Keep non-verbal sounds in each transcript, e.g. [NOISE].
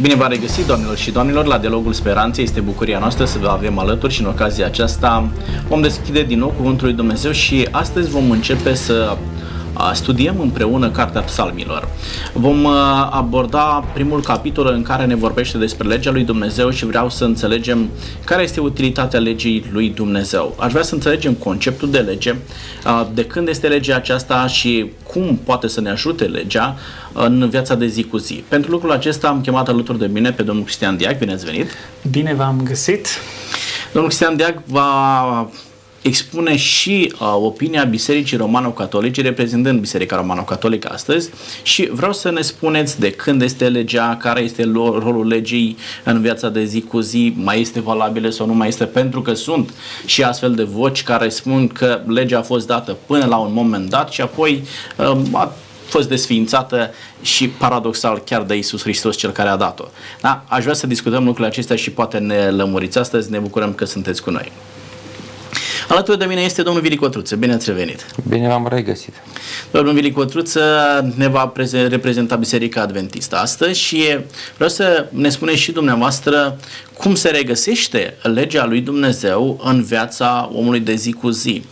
Bine v-am regăsit, doamnelor și domnilor, la Dialogul Speranței. Este bucuria noastră să vă avem alături și în ocazia aceasta vom deschide din nou Cuvântul lui Dumnezeu și astăzi vom începe să studiem împreună Cartea Psalmilor. Vom aborda primul capitol în care ne vorbește despre legea lui Dumnezeu și vreau să înțelegem care este utilitatea legii lui Dumnezeu. Aș vrea să înțelegem conceptul de lege, de când este legea aceasta și cum poate să ne ajute legea în viața de zi cu zi. Pentru lucrul acesta am chemat alături de mine pe domnul Cristian Diac. Bine ați venit! Bine v-am găsit! Domnul Cristian Diac va expune și uh, opinia Bisericii Romano-Catolice, reprezentând Biserica Romano-Catolică astăzi și vreau să ne spuneți de când este legea, care este rolul legii în viața de zi cu zi, mai este valabilă sau nu mai este, pentru că sunt și astfel de voci care spun că legea a fost dată până la un moment dat și apoi uh, a fost desființată și paradoxal chiar de Isus Hristos cel care a dat-o. Da? Aș vrea să discutăm lucrurile acestea și poate ne lămuriți astăzi, ne bucurăm că sunteți cu noi. Alături de mine este domnul Vili Cotruță. Bine ați revenit! Bine v-am regăsit! Domnul Vili Cotruță ne va reprezenta Biserica Adventistă astăzi și vreau să ne spuneți și dumneavoastră cum se regăsește legea lui Dumnezeu în viața omului de zi cu zi.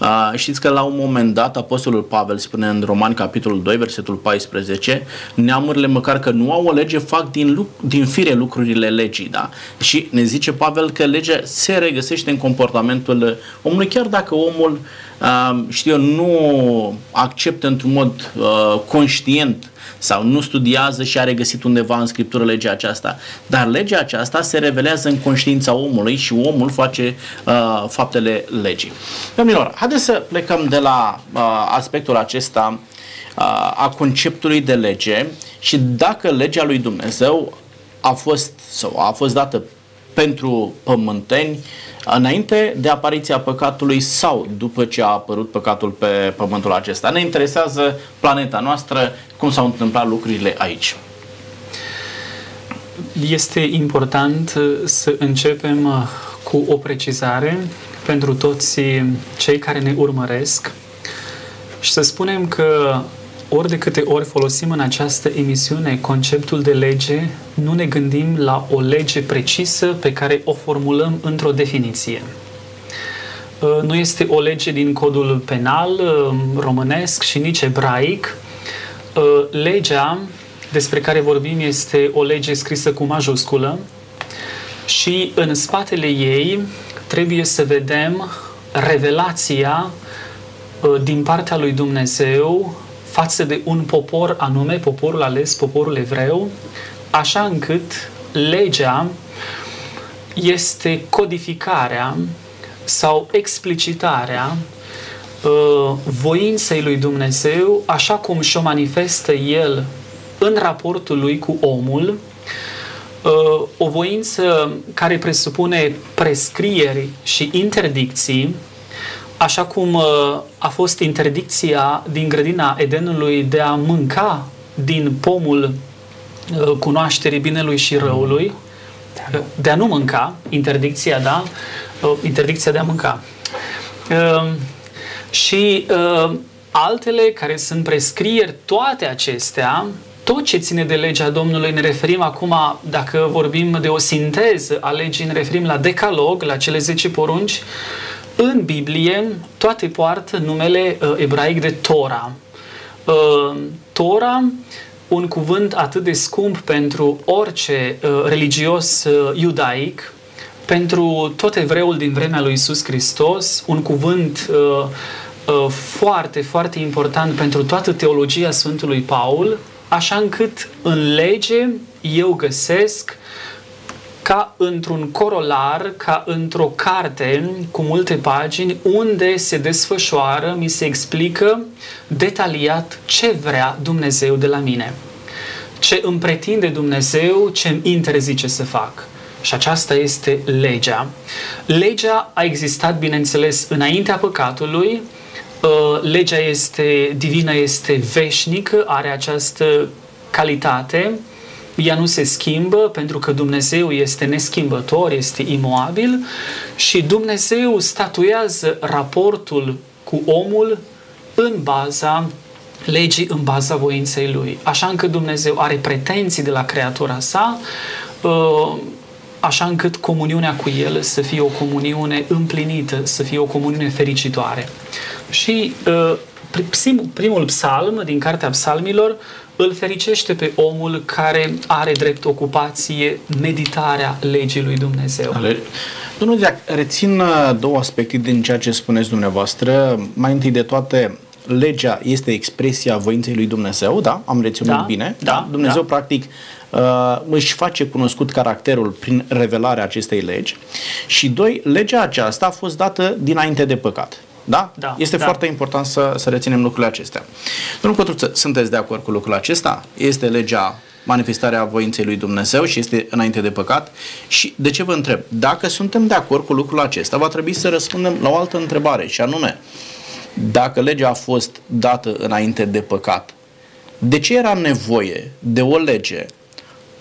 Uh, știți că la un moment dat Apostolul Pavel spune în Romani capitolul 2, versetul 14, neamurile măcar că nu au o lege fac din, din fire lucrurile legii. Da? Și ne zice Pavel că legea se regăsește în comportamentul omului, chiar dacă omul uh, știu eu, nu acceptă într-un mod uh, conștient sau nu studiază și a regăsit undeva în scriptură legea aceasta. Dar legea aceasta se revelează în conștiința omului și omul face uh, faptele legii. Domnilor, haideți să plecăm de la uh, aspectul acesta uh, a conceptului de lege și dacă legea lui Dumnezeu a fost sau a fost dată pentru pământeni înainte de apariția păcatului sau după ce a apărut păcatul pe pământul acesta. Ne interesează planeta noastră, cum s-au întâmplat lucrurile aici. Este important uh, să începem uh, cu o precizare pentru toți cei care ne urmăresc și să spunem că ori de câte ori folosim în această emisiune conceptul de lege, nu ne gândim la o lege precisă pe care o formulăm într-o definiție. Uh, nu este o lege din codul penal uh, românesc și nici ebraic. Uh, legea despre care vorbim este o lege scrisă cu majusculă și în spatele ei trebuie să vedem revelația din partea lui Dumnezeu față de un popor anume, poporul ales, poporul evreu, așa încât legea este codificarea sau explicitarea uh, voinței lui Dumnezeu, așa cum și-o manifestă El în raportul lui cu omul, uh, o voință care presupune prescrieri și interdicții, așa cum uh, a fost interdicția din grădina Edenului de a mânca din pomul uh, cunoașterii binelui și răului, de a nu mânca, interdicția, da? Uh, interdicția de a mânca. Și altele care sunt prescrieri, toate acestea, tot ce ține de legea Domnului, ne referim acum, dacă vorbim de o sinteză a legii, ne referim la decalog, la cele 10 porunci, în Biblie toate poartă numele uh, ebraic de Tora. Uh, Tora, un cuvânt atât de scump pentru orice uh, religios uh, iudaic, pentru tot evreul din vremea lui Isus Hristos, un cuvânt uh, uh, foarte, foarte important pentru toată teologia Sfântului Paul, așa încât în lege eu găsesc ca într-un corolar, ca într-o carte cu multe pagini, unde se desfășoară, mi se explică detaliat ce vrea Dumnezeu de la mine. Ce îmi pretinde Dumnezeu, ce îmi interzice să fac. Și aceasta este legea. Legea a existat, bineînțeles, înaintea păcatului. Uh, legea este divină, este veșnică, are această calitate ea nu se schimbă pentru că Dumnezeu este neschimbător, este imoabil și Dumnezeu statuează raportul cu omul în baza legii în baza voinței Lui. Așa încât Dumnezeu are pretenții de la creatura sa, uh, așa încât comuniunea cu El să fie o comuniune împlinită, să fie o comuniune fericitoare. Și uh, primul psalm din Cartea Psalmilor îl fericește pe omul care are drept ocupație meditarea legii lui Dumnezeu. Ale... Domnul Diac, rețin uh, două aspecte din ceea ce spuneți dumneavoastră. Mai întâi de toate, legea este expresia voinței lui Dumnezeu, da? Am reținut da, bine. Da, Dumnezeu, da. practic, uh, își face cunoscut caracterul prin revelarea acestei legi. Și doi, legea aceasta a fost dată dinainte de păcat. Da? da este da. foarte important să, să reținem lucrurile acestea. Domnul Cotruță, sunteți de acord cu lucrul acesta? Este legea manifestarea voinței lui Dumnezeu și este înainte de păcat. Și de ce vă întreb? Dacă suntem de acord cu lucrul acesta, va trebui să răspundem la o altă întrebare, și anume, dacă legea a fost dată înainte de păcat, de ce era nevoie de o lege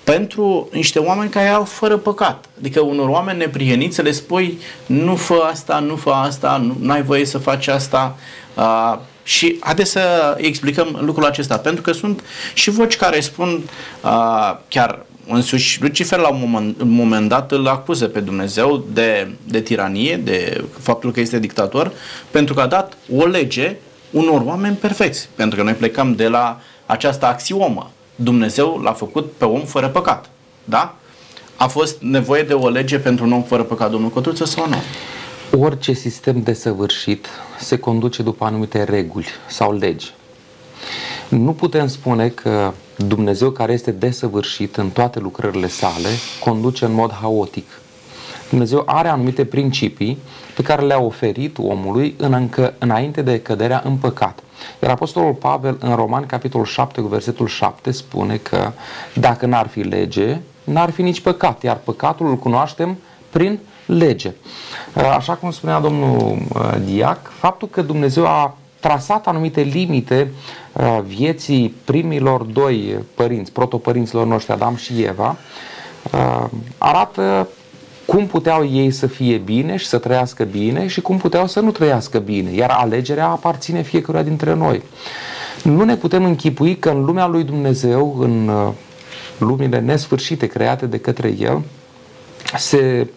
pentru niște oameni care erau fără păcat. Adică unor oameni nepriheniți să le spui nu fă asta, nu fă asta, nu ai voie să faci asta. Uh, și haideți să explicăm lucrul acesta, pentru că sunt și voci care spun uh, chiar însuși Lucifer la un moment, un moment dat îl acuză pe Dumnezeu de, de tiranie, de faptul că este dictator, pentru că a dat o lege unor oameni perfecți. Pentru că noi plecăm de la această axiomă. Dumnezeu l-a făcut pe om fără păcat. Da? A fost nevoie de o lege pentru un om fără păcat, domnul Cotruță, sau nu? Orice sistem desăvârșit se conduce după anumite reguli sau legi. Nu putem spune că Dumnezeu care este desăvârșit în toate lucrările sale conduce în mod haotic. Dumnezeu are anumite principii pe care le-a oferit omului în încă, înainte de căderea în păcat. Iar Apostolul Pavel în Roman, capitolul 7, cu versetul 7, spune că dacă n-ar fi lege, n-ar fi nici păcat, iar păcatul îl cunoaștem prin lege. Așa cum spunea domnul uh, Diac, faptul că Dumnezeu a trasat anumite limite uh, vieții primilor doi părinți, protopărinților noștri, Adam și Eva, uh, arată cum puteau ei să fie bine și să trăiască bine și cum puteau să nu trăiască bine, iar alegerea aparține fiecăruia dintre noi. Nu ne putem închipui că în lumea lui Dumnezeu, în uh, lumile nesfârșite create de către El, se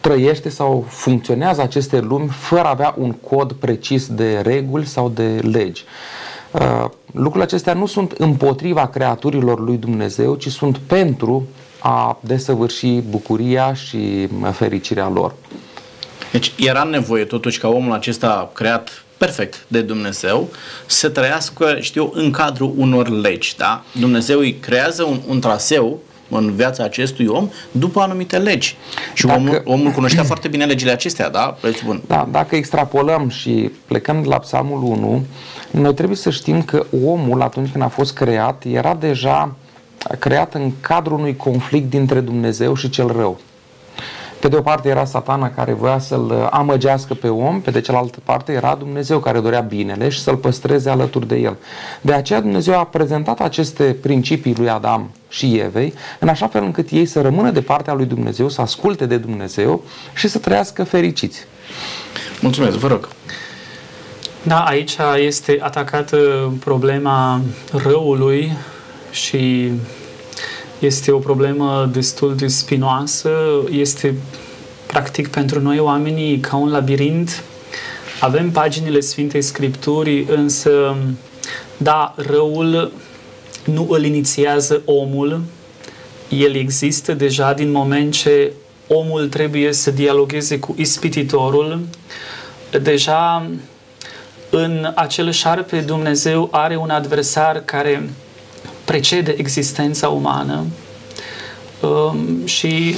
trăiește sau funcționează aceste lumi fără a avea un cod precis de reguli sau de legi. Uh, lucrurile acestea nu sunt împotriva creaturilor lui Dumnezeu, ci sunt pentru a desăvârși bucuria și fericirea lor. Deci era nevoie totuși ca omul acesta creat perfect de Dumnezeu să trăiască, știu, în cadrul unor legi, da? Dumnezeu îi creează un, un traseu în viața acestui om după anumite legi. Și dacă, omul, omul cunoștea foarte bine legile acestea, da? Bun. Da, dacă extrapolăm și plecăm de la Psalmul 1, noi trebuie să știm că omul, atunci când a fost creat, era deja creat în cadrul unui conflict dintre Dumnezeu și cel rău. Pe de o parte era satana care voia să-l amăgească pe om, pe de cealaltă parte era Dumnezeu care dorea binele și să-l păstreze alături de el. De aceea Dumnezeu a prezentat aceste principii lui Adam și Evei, în așa fel încât ei să rămână de partea lui Dumnezeu, să asculte de Dumnezeu și să trăiască fericiți. Mulțumesc, vă rog. Da, aici este atacată problema răului și este o problemă destul de spinoasă, este practic pentru noi oamenii ca un labirint. Avem paginile Sfintei Scripturii, însă da, răul nu îl inițiază omul, el există deja din moment ce omul trebuie să dialogueze cu ispititorul. Deja în acel șarpe Dumnezeu are un adversar care precede existența umană um, și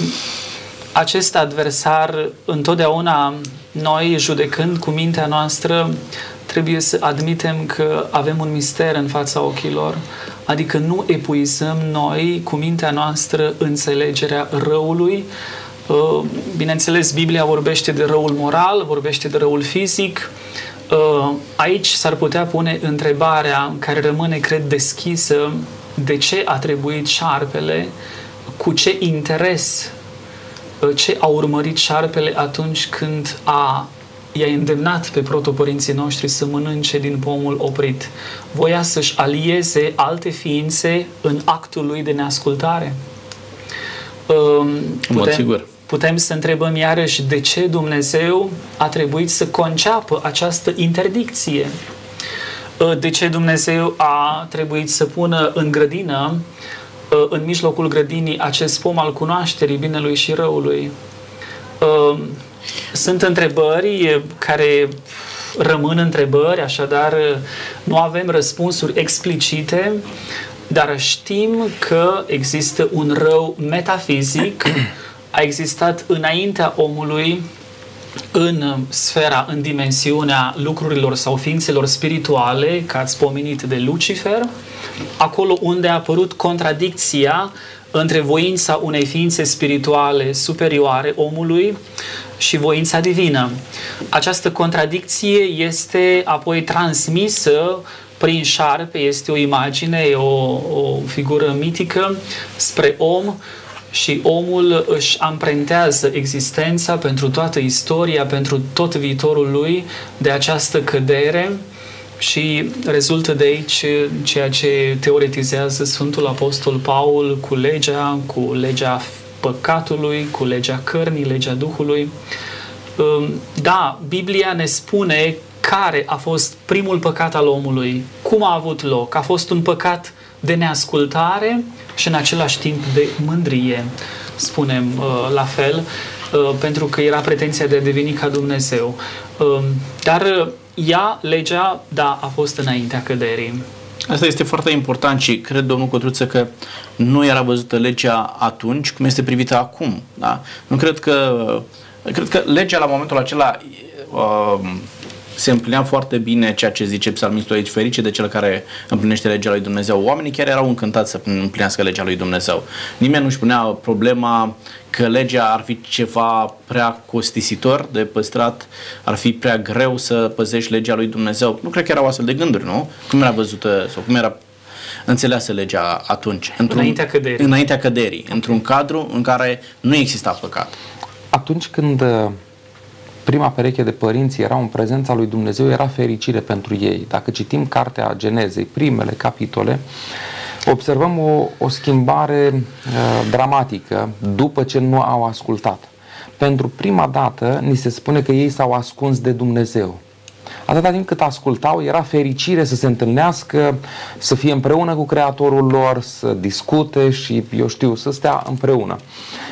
acest adversar întotdeauna noi judecând cu mintea noastră trebuie să admitem că avem un mister în fața ochilor, adică nu epuizăm noi cu mintea noastră înțelegerea răului. Uh, bineînțeles, Biblia vorbește de răul moral, vorbește de răul fizic. Uh, aici s-ar putea pune întrebarea care rămâne, cred, deschisă de ce a trebuit șarpele, cu ce interes, uh, ce a urmărit șarpele atunci când a i-a îndemnat pe protopărinții noștri să mănânce din pomul oprit. Voia să-și alieze alte ființe în actul lui de neascultare. Putem, sigur. putem să întrebăm iarăși de ce Dumnezeu a trebuit să conceapă această interdicție. De ce Dumnezeu a trebuit să pună în grădină, în mijlocul grădinii, acest pom al cunoașterii binelui și răului? Sunt întrebări care rămân întrebări, așadar nu avem răspunsuri explicite, dar știm că există un rău metafizic, a existat înaintea omului în sfera, în dimensiunea lucrurilor sau ființelor spirituale, ca ați pomenit de Lucifer, acolo unde a apărut contradicția între voința unei ființe spirituale superioare omului și voința divină. Această contradicție este apoi transmisă prin șarpe, este o imagine, o, o figură mitică spre om și omul își amprentează existența pentru toată istoria, pentru tot viitorul lui de această cădere și rezultă de aici ceea ce teoretizează Sfântul Apostol Paul cu legea, cu legea păcatului, cu legea cărnii, legea Duhului. Da, Biblia ne spune care a fost primul păcat al omului, cum a avut loc. A fost un păcat de neascultare și în același timp de mândrie, spunem uh, la fel, uh, pentru că era pretenția de a deveni ca Dumnezeu. Um, dar uh, ea, legea, da, a fost înaintea căderii. Asta este foarte important și cred, domnul Cotruță, că nu era văzută legea atunci cum este privită acum. Da? Nu cred că... Cred că legea la momentul acela uh, se împlinea foarte bine ceea ce zice psalmistul aici, ferice de cel care împlinește legea lui Dumnezeu. Oamenii chiar erau încântați să împlinească legea lui Dumnezeu. Nimeni nu-și punea problema că legea ar fi ceva prea costisitor de păstrat, ar fi prea greu să păzești legea lui Dumnezeu. Nu cred că erau astfel de gânduri, nu? Cum era văzută sau cum era înțeleasă legea atunci? Într-un, înaintea căderii. Înaintea căderii, într-un cadru în care nu exista păcat. Atunci când prima pereche de părinți erau în prezența lui Dumnezeu, era fericire pentru ei. Dacă citim cartea Genezei, primele capitole, observăm o, o schimbare uh, dramatică după ce nu au ascultat. Pentru prima dată ni se spune că ei s-au ascuns de Dumnezeu. Atâta timp cât ascultau, era fericire să se întâlnească, să fie împreună cu Creatorul lor, să discute și, eu știu, să stea împreună.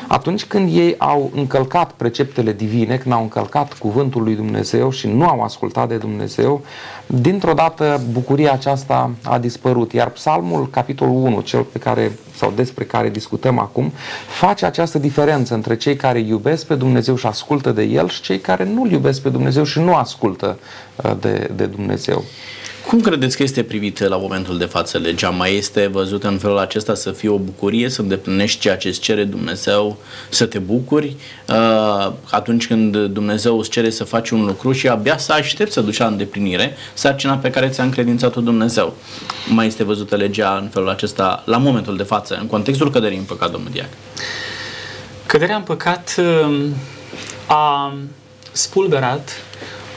Atunci când ei au încălcat preceptele divine, când au încălcat cuvântul lui Dumnezeu și nu au ascultat de Dumnezeu, dintr-o dată bucuria aceasta a dispărut. Iar Psalmul, capitolul 1, cel pe care sau despre care discutăm acum, face această diferență între cei care iubesc pe Dumnezeu și ascultă de El și cei care nu-L iubesc pe Dumnezeu și nu ascultă uh, de, de Dumnezeu. Cum credeți că este privită la momentul de față legea? Mai este văzută în felul acesta să fie o bucurie, să îndeplinești ceea ce îți cere Dumnezeu, să te bucuri uh, atunci când Dumnezeu îți cere să faci un lucru și abia să aștepți să duci la îndeplinire sarcina pe care ți-a încredințat-o Dumnezeu. Mai este văzută legea în felul acesta la momentul de față, în contextul căderii în păcat, domnul Diac? Căderea în păcat um, a spulberat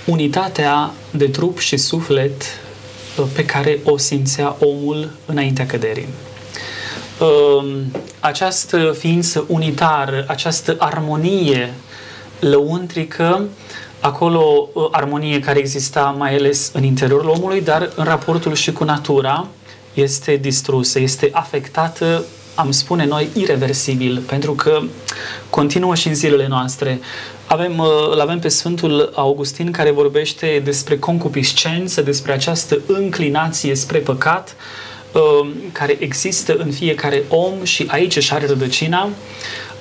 unitatea de trup și suflet pe care o simțea omul înaintea căderii. Um, această ființă unitară, această armonie lăuntrică, acolo uh, armonie care exista mai ales în interiorul omului, dar în raportul și cu natura este distrusă, este afectată am spune noi, irreversibil, pentru că continuă și în zilele noastre. Avem, uh, îl avem pe Sfântul Augustin care vorbește despre concupiscență, despre această înclinație spre păcat uh, care există în fiecare om și aici își are rădăcina.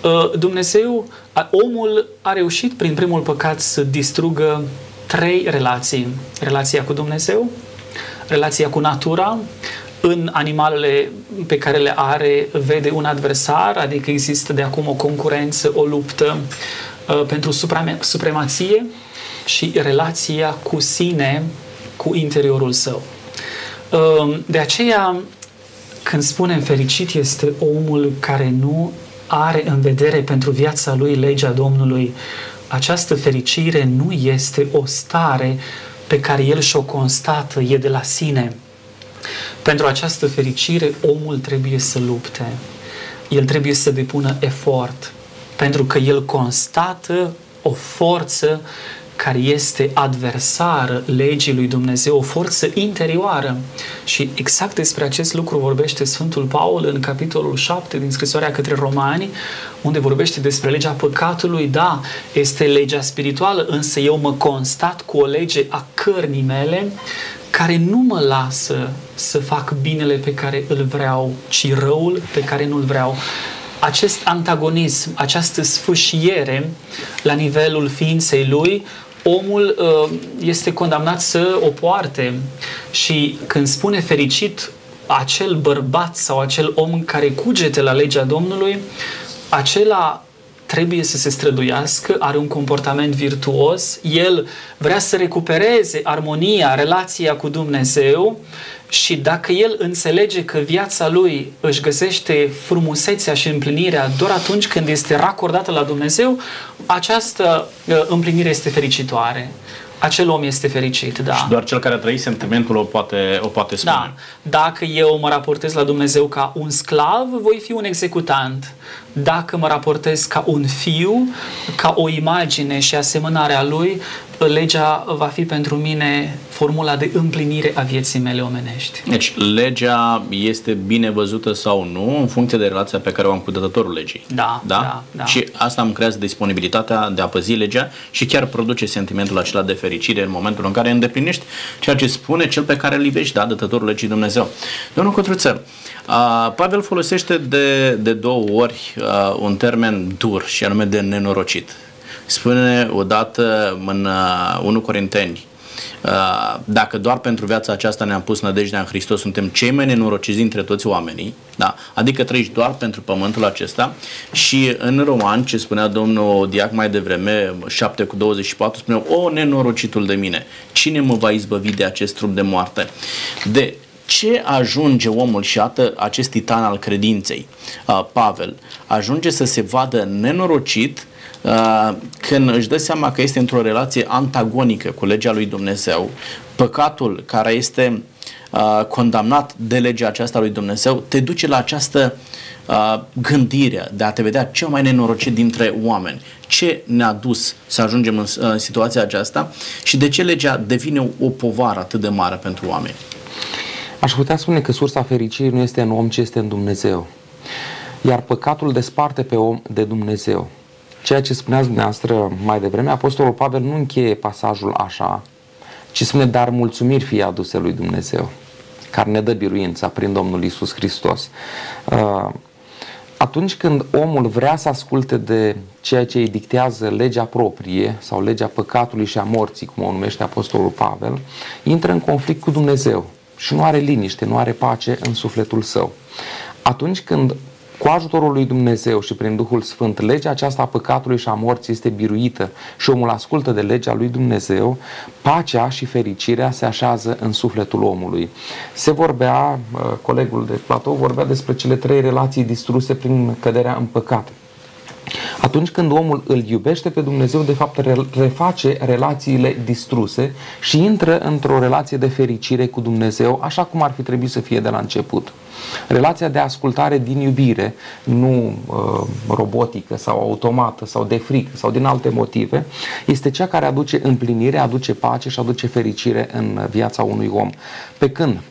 Uh, Dumnezeu, omul a reușit prin primul păcat să distrugă trei relații. Relația cu Dumnezeu, relația cu natura în animalele pe care le are vede un adversar, adică există de acum o concurență, o luptă uh, pentru supreme, supremație și relația cu sine, cu interiorul său. Uh, de aceea, când spunem fericit este omul care nu are în vedere pentru viața lui legea Domnului, această fericire nu este o stare pe care el și-o constată, e de la sine. Pentru această fericire, omul trebuie să lupte. El trebuie să depună efort, pentru că el constată o forță care este adversară legii lui Dumnezeu, o forță interioară. Și exact despre acest lucru vorbește Sfântul Paul în capitolul 7 din scrisoarea către Romani, unde vorbește despre legea păcatului. Da, este legea spirituală, însă eu mă constat cu o lege a cărnii mele care nu mă lasă să fac binele pe care îl vreau, ci răul pe care nu-l vreau acest antagonism, această sfâșiere la nivelul ființei lui, omul uh, este condamnat să o poarte. Și când spune fericit acel bărbat sau acel om care cugete la legea Domnului, acela trebuie să se străduiască, are un comportament virtuos, el vrea să recupereze armonia, relația cu Dumnezeu și dacă el înțelege că viața lui își găsește frumusețea și împlinirea doar atunci când este racordată la Dumnezeu, această uh, împlinire este fericitoare acel om este fericit, da. Și doar cel care a trăit sentimentul o poate, o poate spune. Da. Dacă eu mă raportez la Dumnezeu ca un sclav, voi fi un executant. Dacă mă raportez ca un fiu, ca o imagine și asemănarea lui, legea va fi pentru mine formula de împlinire a vieții mele omenești. Deci, legea este bine văzută sau nu în funcție de relația pe care o am cu dătătorul legii. Da, da, da. da. Și asta îmi creează disponibilitatea de a păzi legea și chiar produce sentimentul acela de fericire în momentul în care îndeplinești ceea ce spune cel pe care îl iubești, da, dătătorul legii Dumnezeu. Domnul Cotruțel, Pavel folosește de, de două ori uh, un termen dur și anume de nenorocit. Spune odată în 1 uh, Corinteni, uh, dacă doar pentru viața aceasta ne-am pus nădejdea în Hristos, suntem cei mai nenorociți dintre toți oamenii, da? adică trăiești doar pentru pământul acesta și în roman, ce spunea domnul Diac mai devreme, 7 cu 24, spune, o nenorocitul de mine, cine mă va izbăvi de acest trup de moarte? De ce ajunge omul și iată acest titan al credinței, uh, Pavel, ajunge să se vadă nenorocit Uh, când își dă seama că este într-o relație antagonică cu legea lui Dumnezeu, păcatul care este uh, condamnat de legea aceasta lui Dumnezeu, te duce la această uh, gândire de a te vedea cel mai nenorocit dintre oameni. Ce ne-a dus să ajungem în, în situația aceasta și de ce legea devine o povară atât de mare pentru oameni? Aș putea spune că sursa fericirii nu este în om, ci este în Dumnezeu. Iar păcatul desparte pe om de Dumnezeu. Ceea ce spuneați dumneavoastră mai devreme, Apostolul Pavel nu încheie pasajul așa, ci spune, dar mulțumiri fie aduse lui Dumnezeu, care ne dă biruința prin Domnul Isus Hristos. Uh, atunci când omul vrea să asculte de ceea ce îi dictează legea proprie sau legea păcatului și a morții, cum o numește Apostolul Pavel, intră în conflict cu Dumnezeu și nu are liniște, nu are pace în sufletul său. Atunci când cu ajutorul lui Dumnezeu și prin Duhul Sfânt, legea aceasta a păcatului și a morții este biruită și omul ascultă de legea lui Dumnezeu, pacea și fericirea se așează în sufletul omului. Se vorbea, uh, colegul de platou vorbea despre cele trei relații distruse prin căderea în păcat. Atunci când omul îl iubește pe Dumnezeu, de fapt reface relațiile distruse și intră într-o relație de fericire cu Dumnezeu, așa cum ar fi trebuit să fie de la început. Relația de ascultare din iubire, nu uh, robotică sau automată sau de frică sau din alte motive, este cea care aduce împlinire, aduce pace și aduce fericire în viața unui om. Pe când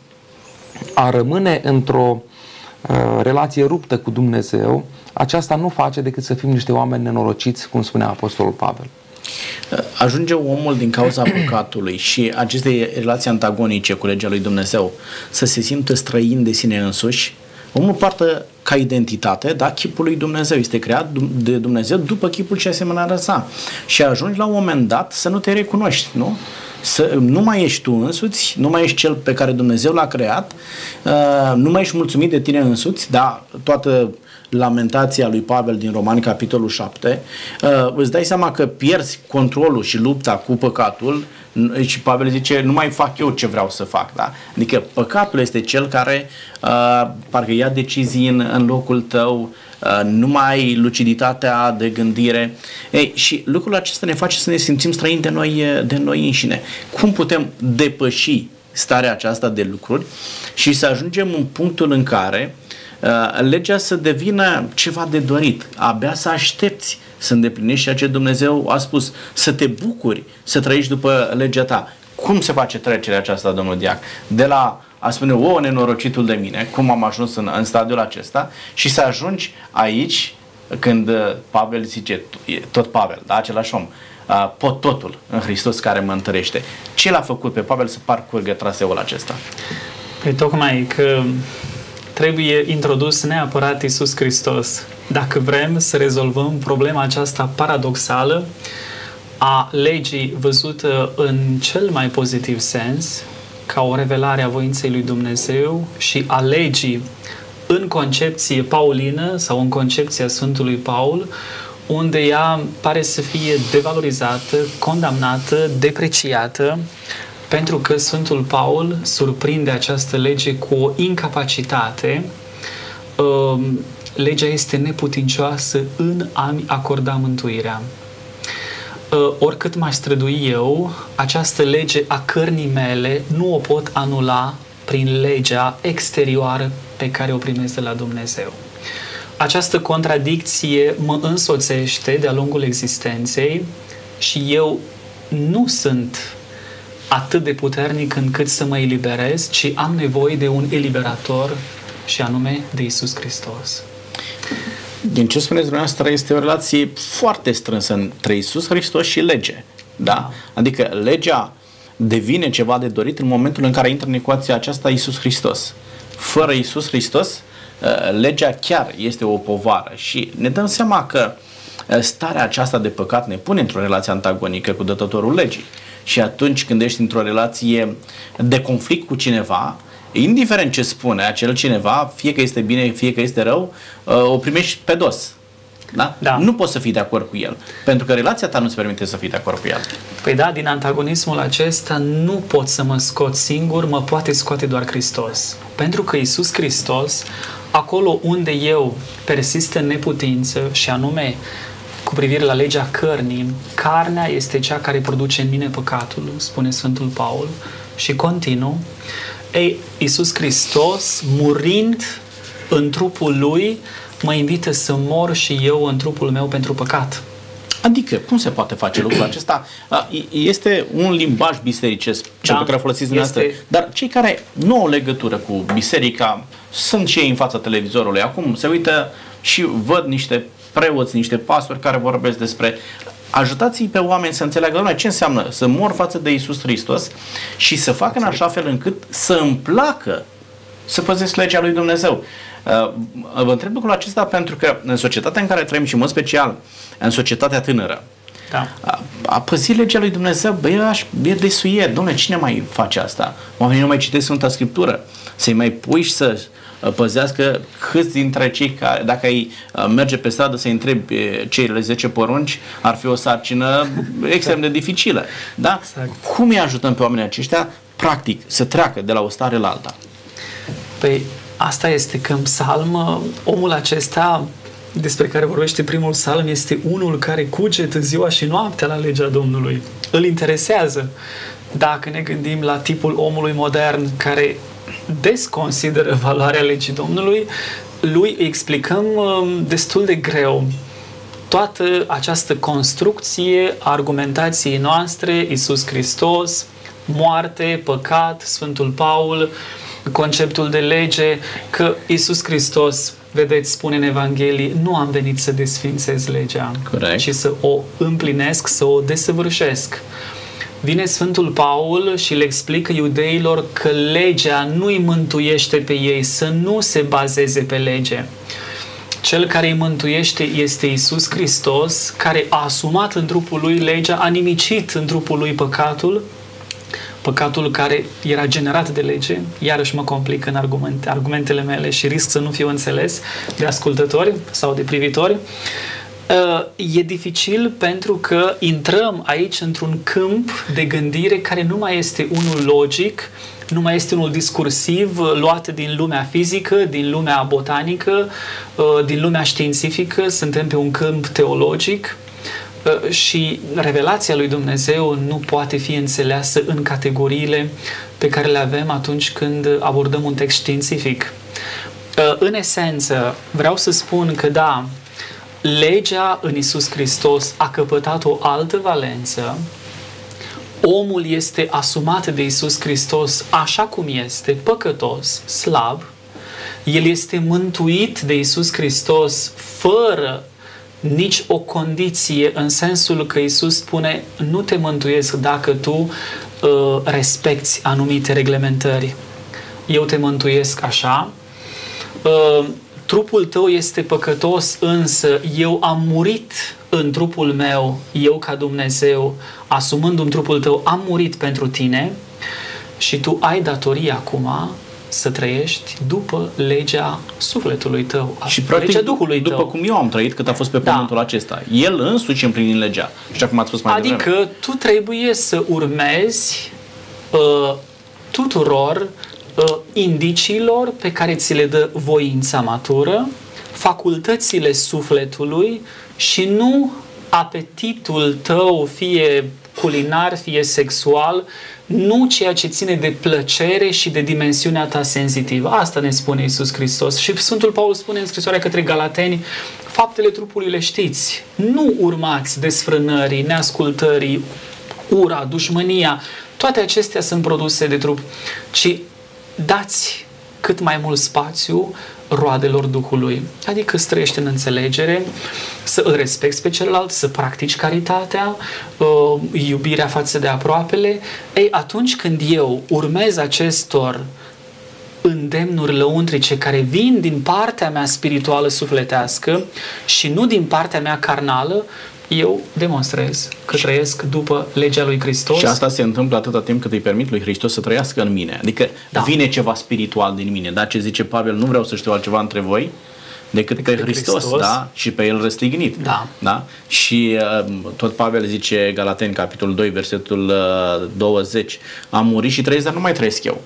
a rămâne într-o uh, relație ruptă cu Dumnezeu, aceasta nu face decât să fim niște oameni nenorociți, cum spunea Apostolul Pavel. Ajunge omul din cauza [CLEARS THROAT] păcatului și aceste relații antagonice cu legea lui Dumnezeu să se simtă străin de sine însuși, omul poartă ca identitate, da, chipul lui Dumnezeu. Este creat de Dumnezeu după chipul și asemănarea sa. Și ajungi la un moment dat să nu te recunoști, nu? Să, nu mai ești tu însuți, nu mai ești cel pe care Dumnezeu l-a creat, uh, nu mai ești mulțumit de tine însuți, da, toată lamentația lui Pavel din Romani, capitolul 7, uh, îți dai seama că pierzi controlul și lupta cu păcatul și Pavel zice, nu mai fac eu ce vreau să fac. Da? Adică păcatul este cel care uh, parcă ia decizii în, în locul tău, uh, nu mai ai luciditatea de gândire. Ei, și lucrul acesta ne face să ne simțim străini de noi, de noi înșine. Cum putem depăși starea aceasta de lucruri și să ajungem în punctul în care uh, legea să devină ceva de dorit, abia să aștepți să îndeplinești ceea ce Dumnezeu a spus, să te bucuri, să trăiești după legea ta. Cum se face trecerea aceasta, domnul Diac? De la a spune, o, nenorocitul de mine, cum am ajuns în, în stadiul acesta și să ajungi aici când Pavel zice, tot Pavel, da, același om, pot totul în Hristos care mă întărește. Ce l-a făcut pe Pavel să parcurgă traseul acesta? Păi tocmai că trebuie introdus neapărat Isus Hristos. Dacă vrem să rezolvăm problema aceasta paradoxală a legii văzută în cel mai pozitiv sens, ca o revelare a voinței lui Dumnezeu și a legii în concepție paulină sau în concepția Sfântului Paul, unde ea pare să fie devalorizată, condamnată, depreciată, pentru că Sfântul Paul surprinde această lege cu o incapacitate. Um, legea este neputincioasă în a-mi acorda mântuirea. Uh, oricât mai strădui eu, această lege a cărnii mele nu o pot anula prin legea exterioară pe care o primesc de la Dumnezeu. Această contradicție mă însoțește de-a lungul existenței și eu nu sunt atât de puternic încât să mă eliberez, ci am nevoie de un eliberator și anume de Isus Hristos. Din ce spuneți dumneavoastră, este o relație foarte strânsă între Isus Hristos și lege. Da? Adică legea devine ceva de dorit în momentul în care intră în ecuația aceasta Isus Hristos. Fără Isus Hristos, uh, legea chiar este o povară și ne dăm seama că uh, starea aceasta de păcat ne pune într-o relație antagonică cu dătătorul legii. Și atunci când ești într-o relație de conflict cu cineva, indiferent ce spune acel cineva, fie că este bine, fie că este rău, uh, o primești pe dos. Da? da? Nu poți să fii de acord cu el, pentru că relația ta nu-ți permite să fii de acord cu el. Păi da, din antagonismul acesta nu pot să mă scot singur, mă poate scoate doar Hristos. Pentru că Isus Hristos, acolo unde eu persist în neputință și anume cu privire la legea cărnii, carnea este cea care produce în mine păcatul, spune Sfântul Paul, și continuu, ei, Iisus Hristos, murind în trupul Lui, mă invită să mor și eu în trupul meu pentru păcat. Adică, cum se poate face lucrul acesta? Este un limbaj bisericesc, cel da, pe care folosiți dumneavoastră, este... dar cei care nu au legătură cu biserica sunt și ei în fața televizorului. Acum se uită și văd niște preoți, niște pastori care vorbesc despre ajutați-i pe oameni să înțeleagă doamne, ce înseamnă să mor față de Isus Hristos și să facă în așa fel încât să îmi placă să păzesc legea lui Dumnezeu. Uh, vă întreb lucrul acesta pentru că în societatea în care trăim și în mod special în societatea tânără, da. A, a păzi legea lui Dumnezeu, bă, e, e desuiet. Dom'le, cine mai face asta? Oamenii nu mai citesc Sfânta Scriptură. Să-i mai puși și să Uh, păzească câți dintre cei care, dacă ai uh, merge pe stradă să întrebi cele 10 porunci, ar fi o sarcină [LAUGHS] extrem de dificilă. Da? Exact. Cum îi ajutăm pe oamenii aceștia, practic, să treacă de la o stare la alta? Păi, asta este că în psalm, omul acesta despre care vorbește primul psalm este unul care cugetă ziua și noaptea la legea Domnului. Îl interesează. Dacă ne gândim la tipul omului modern care desconsideră valoarea legii Domnului, lui explicăm um, destul de greu toată această construcție a argumentației noastre, Isus Hristos, moarte, păcat, Sfântul Paul, conceptul de lege, că Isus Hristos, vedeți, spune în Evanghelie, nu am venit să desfințez legea, Correct. ci să o împlinesc, să o desăvârșesc vine Sfântul Paul și le explică iudeilor că legea nu îi mântuiește pe ei, să nu se bazeze pe lege. Cel care îi mântuiește este Isus Hristos, care a asumat în trupul lui legea, a nimicit în trupul lui păcatul, păcatul care era generat de lege, iarăși mă complic în argumente, argumentele mele și risc să nu fiu înțeles de ascultători sau de privitori, uh, e dificil pentru că intrăm aici într-un câmp de gândire care nu mai este unul logic, nu mai este unul discursiv luat din lumea fizică, din lumea botanică, uh, din lumea științifică, suntem pe un câmp teologic uh, și revelația lui Dumnezeu nu poate fi înțeleasă în categoriile pe care le avem atunci când abordăm un text științific. Uh, în esență, vreau să spun că da, legea în Isus Hristos a căpătat o altă valență, omul este asumat de Isus Hristos așa cum este, păcătos, slab, el este mântuit de Isus Hristos fără nici o condiție în sensul că Isus spune nu te mântuiesc dacă tu uh, respecti anumite reglementări. Eu te mântuiesc așa. Uh, trupul tău este păcătos, însă eu am murit în trupul meu, eu ca Dumnezeu, asumându-mi trupul tău, am murit pentru tine și tu ai datorie acum să trăiești după legea sufletului tău, și practic, legea Duhului după tău. cum eu am trăit cât a fost pe Da. pământul acesta. El însuși împlini legea. Și acum ați spus mai Adică devreme. tu trebuie să urmezi uh, tuturor uh, indiciilor pe care ți le dă voința matură, facultățile sufletului și nu apetitul tău, fie culinar, fie sexual, nu ceea ce ține de plăcere și de dimensiunea ta senzitivă. Asta ne spune Isus Hristos. Și Sfântul Paul spune în scrisoarea către Galateni, faptele trupului le știți. Nu urmați desfrânării, neascultării, ura, dușmânia. Toate acestea sunt produse de trup. Ci dați cât mai mult spațiu roadelor Duhului. Adică să trăiești în înțelegere, să îl respecti pe celălalt, să practici caritatea, uh, iubirea față de aproapele. Ei, atunci când eu urmez acestor îndemnuri lăuntrice care vin din partea mea spirituală sufletească și nu din partea mea carnală, eu demonstrez că trăiesc după legea lui Hristos. Și asta se întâmplă atâta timp cât îi permit lui Hristos să trăiască în mine. Adică Da. vine ceva spiritual din mine. Da, ce zice Pavel, nu vreau să știu altceva între voi decât pe pe Hristos, Hristos. da? Și pe El răstignit. Da. da? Și uh, tot Pavel zice, Galateni, capitolul 2, versetul uh, 20, am murit și trăiesc, dar nu mai trăiesc eu.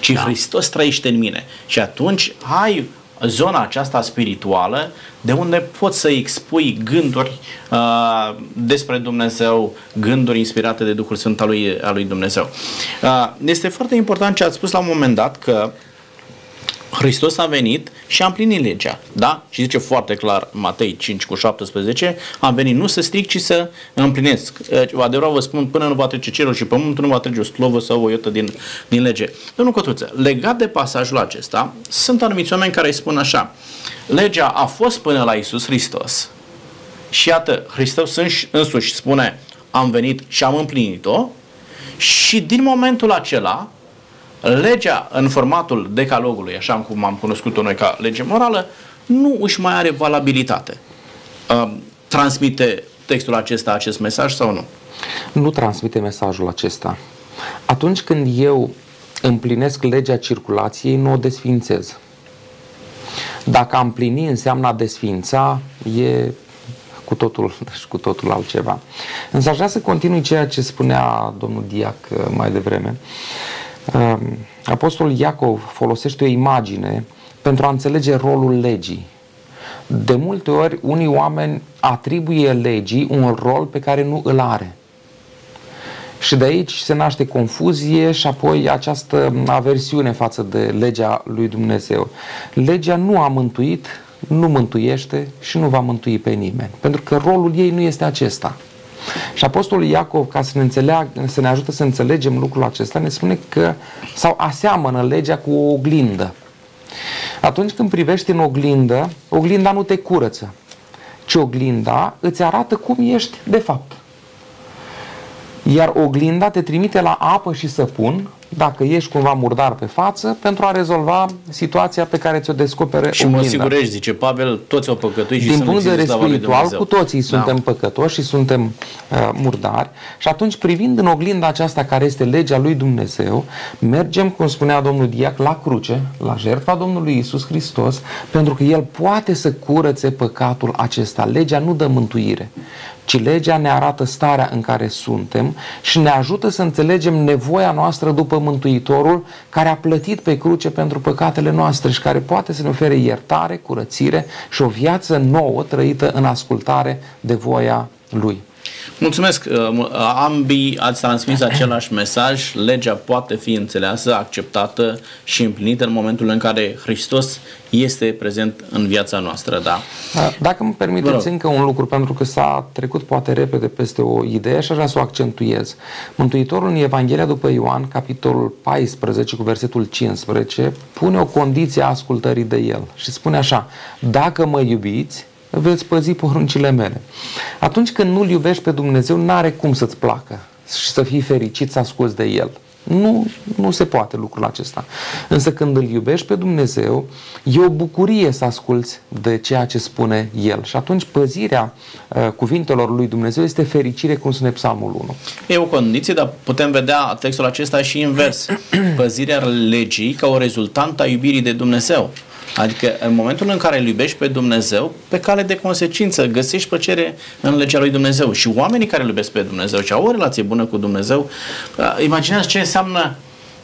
Ci Da. Hristos trăiește în mine. Și atunci ai zona aceasta spirituală de unde poți să expui gânduri uh, despre Dumnezeu, gânduri inspirate de Duhul Sfânt al lui, al lui Dumnezeu. Uh, este foarte important ce ați spus la un moment dat că Hristos a venit și a împlinit legea. Da? Și zice foarte clar Matei 5 cu 17, am venit nu să stric, ci să împlinesc. Adevărat vă spun, până nu va trece cerul și pământul, nu va trece o slovă sau o iotă din, din lege. Domnul Cotuță, legat de pasajul acesta, sunt anumiți oameni care îi spun așa, legea a fost până la Isus Hristos și iată, Hristos înși- însuși spune, am venit și am împlinit-o și din momentul acela, legea în formatul decalogului, așa cum am cunoscut-o noi ca lege morală, nu își mai are valabilitate. Uh, Transmite textul acesta acest mesaj sau nu? nu transmite mesajul acesta. Atunci când eu împlinesc legea circulației, nu o desfințez. Dacă a împlini înseamnă a desfința, e cu totul, și cu totul altceva. Însă aș vrea să continui ceea ce spunea domnul Diac uh, mai devreme. Uh, Apostolul Iacov folosește o imagine pentru a înțelege rolul legii. De multe ori, unii oameni atribuie legii un rol pe care nu îl are. Și de aici se naște confuzie și apoi această aversiune față de legea lui Dumnezeu. Legea nu a mântuit, nu mântuiește și nu va mântui pe nimeni. Pentru că rolul ei nu este acesta. Și Apostolul Iacov, ca să ne, înțeleagă, să ne ajute să înțelegem lucrul acesta, ne spune că sau aseamănă legea cu o oglindă. Atunci când privești în oglindă, oglinda nu te curăță, ci oglinda îți arată cum ești de fapt. Iar oglinda te trimite la apă și săpun dacă ești cumva murdar pe față, pentru a rezolva situația pe care ți-o descopere Și mă sigurești, zice Pavel, toți au păcătuit și Din punct de vedere spiritual, cu toții da. suntem păcătoși și suntem uh, murdari și atunci privind în oglinda aceasta care este legea lui Dumnezeu, mergem, cum spunea domnul Diac, la cruce, la jertfa Domnului Isus Hristos, pentru că El poate să curățe păcatul acesta. Legea nu dă mântuire ci legea ne arată starea în care suntem și ne ajută să înțelegem nevoia noastră după Mântuitorul care a plătit pe cruce pentru păcatele noastre și care poate să ne ofere iertare, curățire și o viață nouă trăită în ascultare de voia Lui. Mulțumesc. Uh, ambii ați transmis același mesaj. Legea poate fi înțeleasă, acceptată și împlinită în momentul în care Hristos este prezent în viața noastră. Da. Dacă îmi permiteți încă un lucru, pentru că s-a trecut poate repede peste o idee și aș vrea să o accentuez. Mântuitorul în Evanghelia după Ioan, capitolul 14 cu versetul 15, pune o condiție a ascultării de el și spune așa, dacă mă iubiți, veți păzi poruncile mele. Atunci când nu-L iubești pe Dumnezeu, n-are cum să-ți placă și să fii fericit să asculți de El. Nu, nu se poate lucrul acesta. Însă când îl iubești pe Dumnezeu, e o bucurie să asculți de ceea ce spune El. Și atunci păzirea uh, cuvintelor lui Dumnezeu este fericire, cum spune Psalmul 1. E o condiție, dar putem vedea textul acesta și invers. [CLEARS THROAT] Păzirea legii ca o rezultantă a iubirii de Dumnezeu. Adică în momentul în care îl iubești pe Dumnezeu, pe cale de consecință, găsești plăcere în legea lui Dumnezeu. Și oamenii care îl iubesc pe Dumnezeu și au o relație bună cu Dumnezeu, uh, imaginează ce înseamnă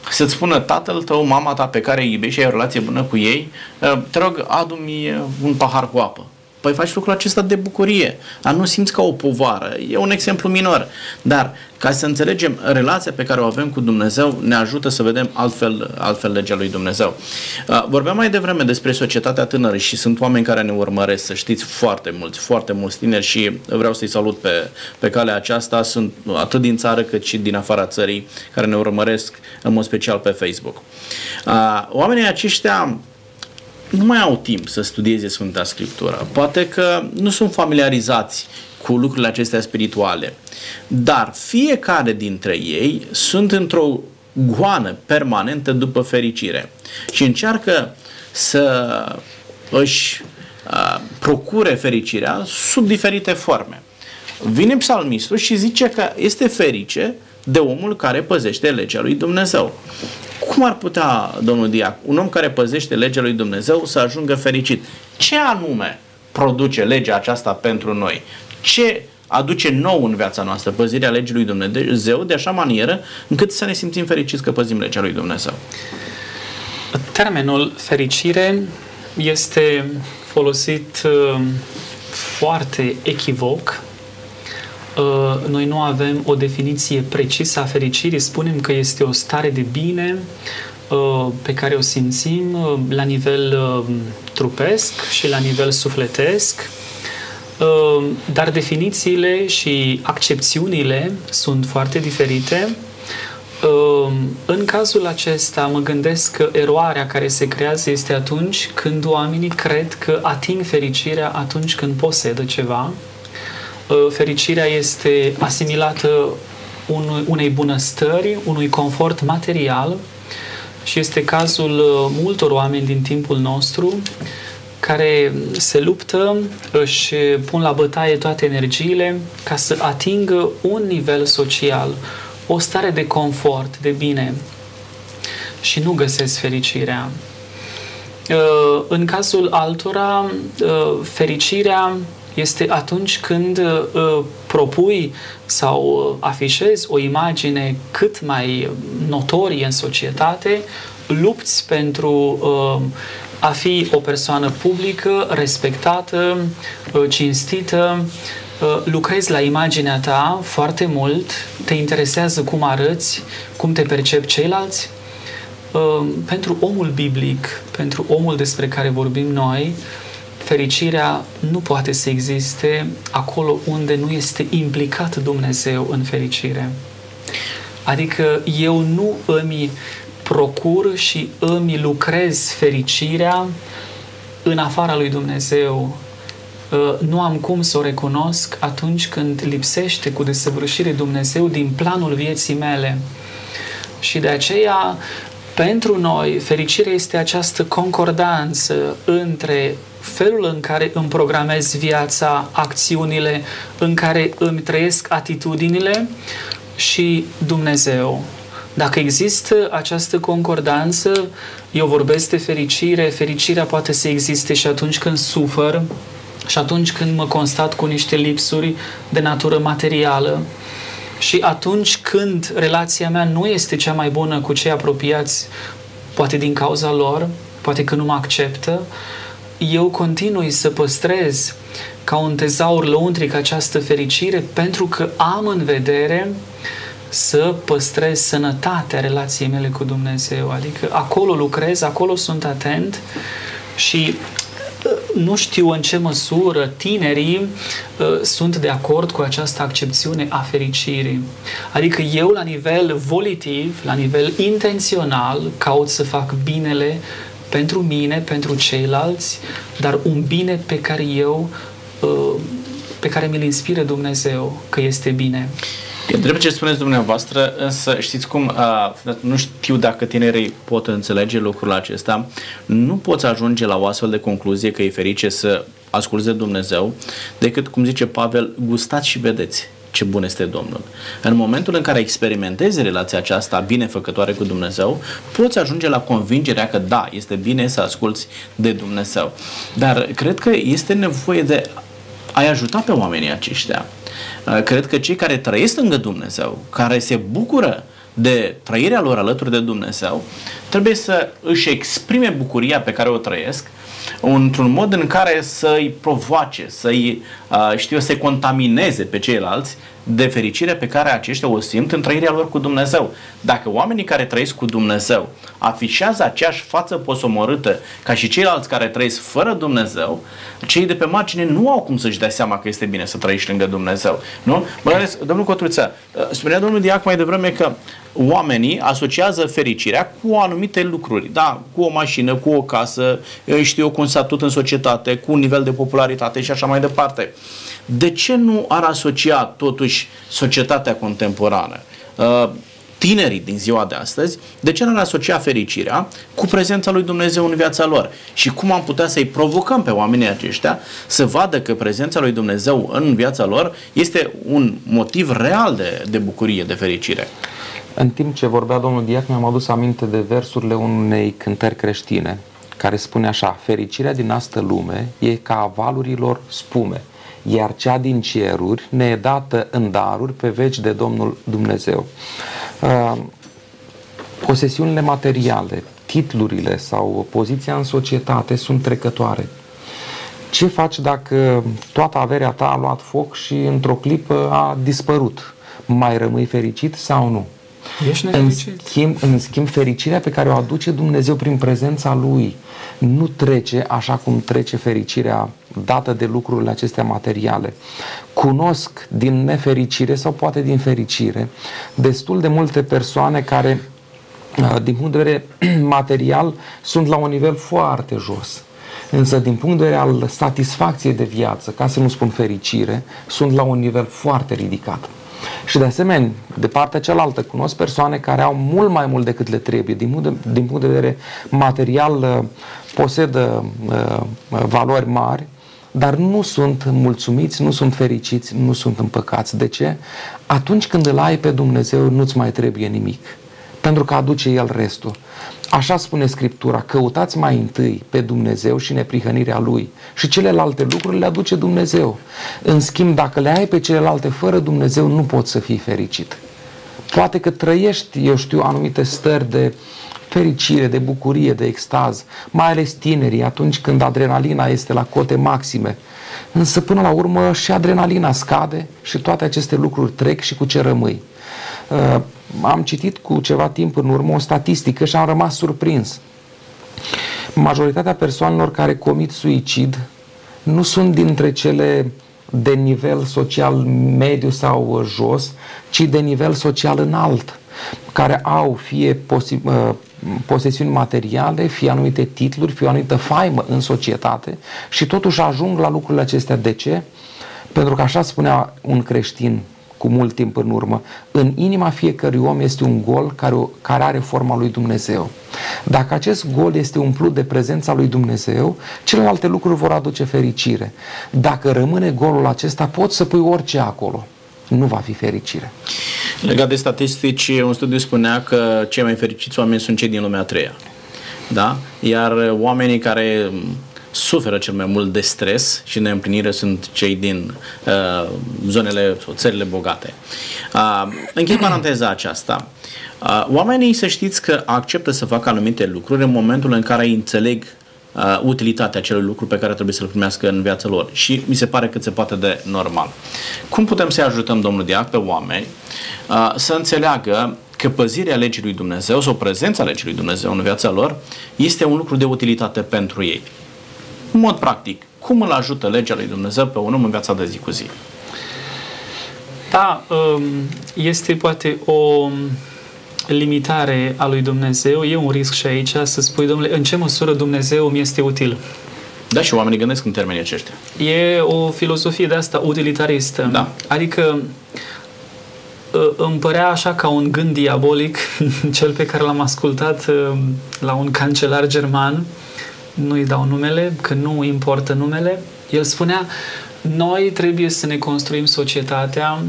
să-ți spună tatăl tău, mama ta pe care îi iubești și ai o relație bună cu ei, uh, te rog, adu-mi un pahar cu apă. Păi faci lucrul acesta de bucurie, dar nu simți ca o povară. E un exemplu minor. Dar ca să înțelegem relația pe care o avem cu Dumnezeu, ne ajută să vedem altfel, altfel legea lui Dumnezeu. Vorbeam mai devreme despre societatea tânără și sunt oameni care ne urmăresc, să știți, foarte mulți, foarte mulți tineri și vreau să-i salut pe, pe calea aceasta. Sunt atât din țară cât și din afara țării care ne urmăresc în mod special pe Facebook. Oamenii aceștia nu mai au timp să studieze Sfânta Scriptură. Poate că nu sunt familiarizați cu lucrurile acestea spirituale. Dar fiecare dintre ei sunt într-o goană permanentă după fericire și încearcă să își uh, procure fericirea sub diferite forme. Vine psalmistul și zice că este ferice de omul care păzește legea lui Dumnezeu. Cum ar putea, domnul Diac, un om care păzește legea lui Dumnezeu să ajungă fericit? Ce anume produce legea aceasta pentru noi? Ce aduce nou în viața noastră păzirea legii lui Dumnezeu de așa manieră încât să ne simțim fericiți că păzim legea lui Dumnezeu? Termenul fericire este folosit uh, foarte echivoc Uh, noi nu avem o definiție precisă a fericirii, spunem că este o stare de bine uh, pe care o simțim uh, la nivel trupesc și la nivel sufletesc, dar definițiile și accepțiunile sunt foarte diferite. În cazul acesta mă gândesc că eroarea care se creează este atunci când oamenii cred că ating fericirea atunci când posedă ceva, Uh, fericirea este asimilată unei bunăstări, unui confort material și este cazul uh, multor oameni din timpul nostru care se luptă, își pun la bătaie toate energiile ca să atingă un nivel social, o stare de confort, de bine și nu găsesc fericirea. Uh, în cazul altora, fericirea este atunci când uh, propui sau uh, afișezi o imagine cât mai notorie în societate, lupți pentru uh, a fi o persoană publică, respectată, uh, cinstită, uh, lucrezi la imaginea ta foarte mult, te interesează cum arăți, cum te percep ceilalți. Uh, pentru omul biblic, pentru omul despre care vorbim noi, fericirea nu poate să existe acolo unde nu este implicat Dumnezeu în fericire. Adică eu nu îmi procur și îmi lucrez fericirea în afara lui Dumnezeu. Uh, nu am cum să o recunosc atunci când lipsește cu desăvârșire Dumnezeu din planul vieții mele. Și de aceea, pentru noi, fericirea este această concordanță între felul în care îmi programez viața, acțiunile, în care îmi trăiesc atitudinile și Dumnezeu. Dacă există această concordanță, eu vorbesc de fericire, fericirea poate să existe și atunci când sufăr, și atunci când mă constat cu niște lipsuri de natură materială, și atunci când relația mea nu este cea mai bună cu cei apropiați, poate din cauza lor, poate că nu mă acceptă, eu continui să păstrez ca un tezaur lăuntric această fericire pentru că am în vedere să păstrez sănătatea relației mele cu Dumnezeu. Adică acolo lucrez, acolo sunt atent și uh, nu știu în ce măsură tinerii uh, sunt de acord cu această accepțiune a fericirii. Adică eu la nivel volitiv, la nivel intențional, caut să fac binele pentru mine, pentru ceilalți, dar un bine pe care eu, uh, pe care mi-l inspiră Dumnezeu că este bine. E drept ce spuneți dumneavoastră, însă știți cum, uh, nu știu dacă tinerii pot înțelege lucrul acesta, nu poți ajunge la o astfel de concluzie că e ferice să asculți de Dumnezeu, decât, cum zice Pavel, gustați și vedeți ce bun este Domnul. În momentul în care experimentezi relația aceasta binefăcătoare cu Dumnezeu, poți ajunge la convingerea că da, este bine să asculți de Dumnezeu. Dar cred că este nevoie de a-i ajuta pe oamenii aceștia. Cred că cei care trăiesc lângă Dumnezeu, care se bucură de trăirea lor alături de Dumnezeu, trebuie să își exprime bucuria pe care o trăiesc într-un mod în care să-i provoace, să-i, știu, să-i contamineze pe ceilalți de fericire pe care aceștia o simt în trăirea lor cu Dumnezeu. Dacă oamenii care trăiesc cu Dumnezeu afișează aceeași față posomorâtă ca și ceilalți care trăiesc fără Dumnezeu, cei de pe margine nu au cum să-și dea seama că este bine să trăiești lângă Dumnezeu. Nu? Mă ales, domnul Cotruță, spunea domnul Diac mai devreme că oamenii asociază fericirea cu anumite lucruri, da, cu o mașină, cu o casă, știu, cu un statut în societate, cu un nivel de popularitate și așa mai departe. De ce nu ar asocia totuși societatea contemporană? Uh, tinerii din ziua de astăzi, de ce nu ar asocia fericirea cu prezența lui Dumnezeu în viața lor? Și cum am putea să-i provocăm pe oamenii aceștia să vadă că prezența lui Dumnezeu în viața lor este un motiv real de, de bucurie, de fericire? În timp ce vorbea domnul Diac, mi-am adus aminte de versurile unei cântări creștine, care spune așa, fericirea din astă lume e ca a valurilor spume, iar cea din ceruri ne e dată în daruri pe veci de Domnul Dumnezeu. Uh, posesiunile materiale, titlurile sau poziția în societate sunt trecătoare. Ce faci dacă toată averea ta a luat foc și într-o clipă a dispărut? Mai rămâi fericit sau nu? Ești în schimb, în schimb, fericirea pe care o aduce Dumnezeu prin prezența Lui nu trece așa cum trece fericirea dată de lucrurile acestea materiale. Cunosc din nefericire sau poate din fericire destul de multe persoane care uh, din punct de vedere [CLEARS THROAT] material sunt la un nivel foarte jos. Însă din punct de vedere al satisfacției de viață, ca să nu spun fericire, sunt la un nivel foarte ridicat. Și de asemenea, de partea cealaltă, cunosc persoane care au mult mai mult decât le trebuie, din punct de, din punct de vedere material, uh, posedă uh, valori mari, dar nu sunt mulțumiți, nu sunt fericiți, nu sunt împăcați. De ce? Atunci când îl ai pe Dumnezeu, nu-ți mai trebuie nimic, pentru că aduce El restul. Așa spune Scriptura, căutați mai întâi pe Dumnezeu și neprihănirea Lui și celelalte lucruri le aduce Dumnezeu. În schimb, dacă le ai pe celelalte fără Dumnezeu, nu poți să fii fericit. Poate că trăiești, eu știu, anumite stări de fericire, de bucurie, de extaz, mai ales tinerii, atunci când adrenalina este la cote maxime. Însă, până la urmă, și adrenalina scade și toate aceste lucruri trec și cu ce rămâi. Uh, am citit cu ceva timp în urmă o statistică și am rămas surprins. Majoritatea persoanelor care comit suicid nu sunt dintre cele de nivel social mediu sau jos, ci de nivel social înalt, care au fie uh, posesiuni materiale, fie anumite titluri, fie o anumită faimă în societate și totuși ajung la lucrurile acestea. De ce? Pentru că așa spunea un creștin cu mult timp în urmă, în inima fiecărui om este un gol care, care are forma lui Dumnezeu. Dacă acest gol este umplut de prezența lui Dumnezeu, celelalte lucruri vor aduce fericire. Dacă rămâne golul acesta, poți să pui orice acolo. Nu va fi fericire. Legat de statistici, un studiu spunea că cei mai fericiți oameni sunt cei din lumea a treia. Da? Iar oamenii care suferă cel mai mult de stres și neîmplinire sunt cei din uh, zonele sau țările bogate. Uh, închei [CLEARS THROAT] paranteza aceasta. Uh, oamenii să știți că acceptă să facă anumite lucruri în momentul în care îi înțeleg uh, utilitatea acelui lucru pe care trebuie să-l primească în viața lor. Și mi se pare cât se poate de normal. Cum putem să ajutăm, domnul Diac, pe oameni uh, să înțeleagă că păzirea legii lui Dumnezeu sau prezența legii lui Dumnezeu în viața lor este un lucru de utilitate pentru ei. În mod practic, cum îl ajută legea lui Dumnezeu pe un om în viața de zi cu zi? Da, um, este poate o limitare a lui Dumnezeu, e un risc și aici să spui, domnule, în ce măsură Dumnezeu mi este util? Da, și oamenii gândesc în termenii aceștia. E o filozofie de asta utilitaristă. Da. Adică ă, îmi părea așa ca un gând diabolic, [LAUGHS] cel pe care l-am ascultat ă, la un cancelar german, nu-i dau numele, că nu importă numele, el spunea, noi trebuie să ne construim societatea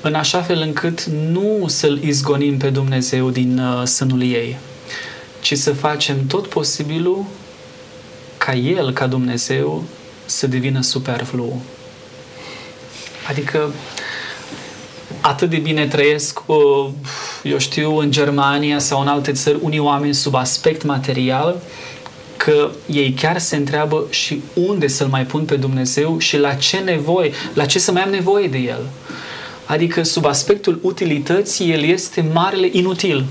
în așa fel încât nu să-L izgonim pe Dumnezeu din uh, sânul ei, ci să facem tot posibilul ca El, ca Dumnezeu, să devină superflu. Adică atât de bine trăiesc, uh, eu știu, în Germania sau în alte țări, unii oameni sub aspect material, că ei chiar se întreabă și unde să-L mai pun pe Dumnezeu și la ce nevoie, la ce să mai am nevoie de El. Adică sub aspectul utilității, El este marele inutil.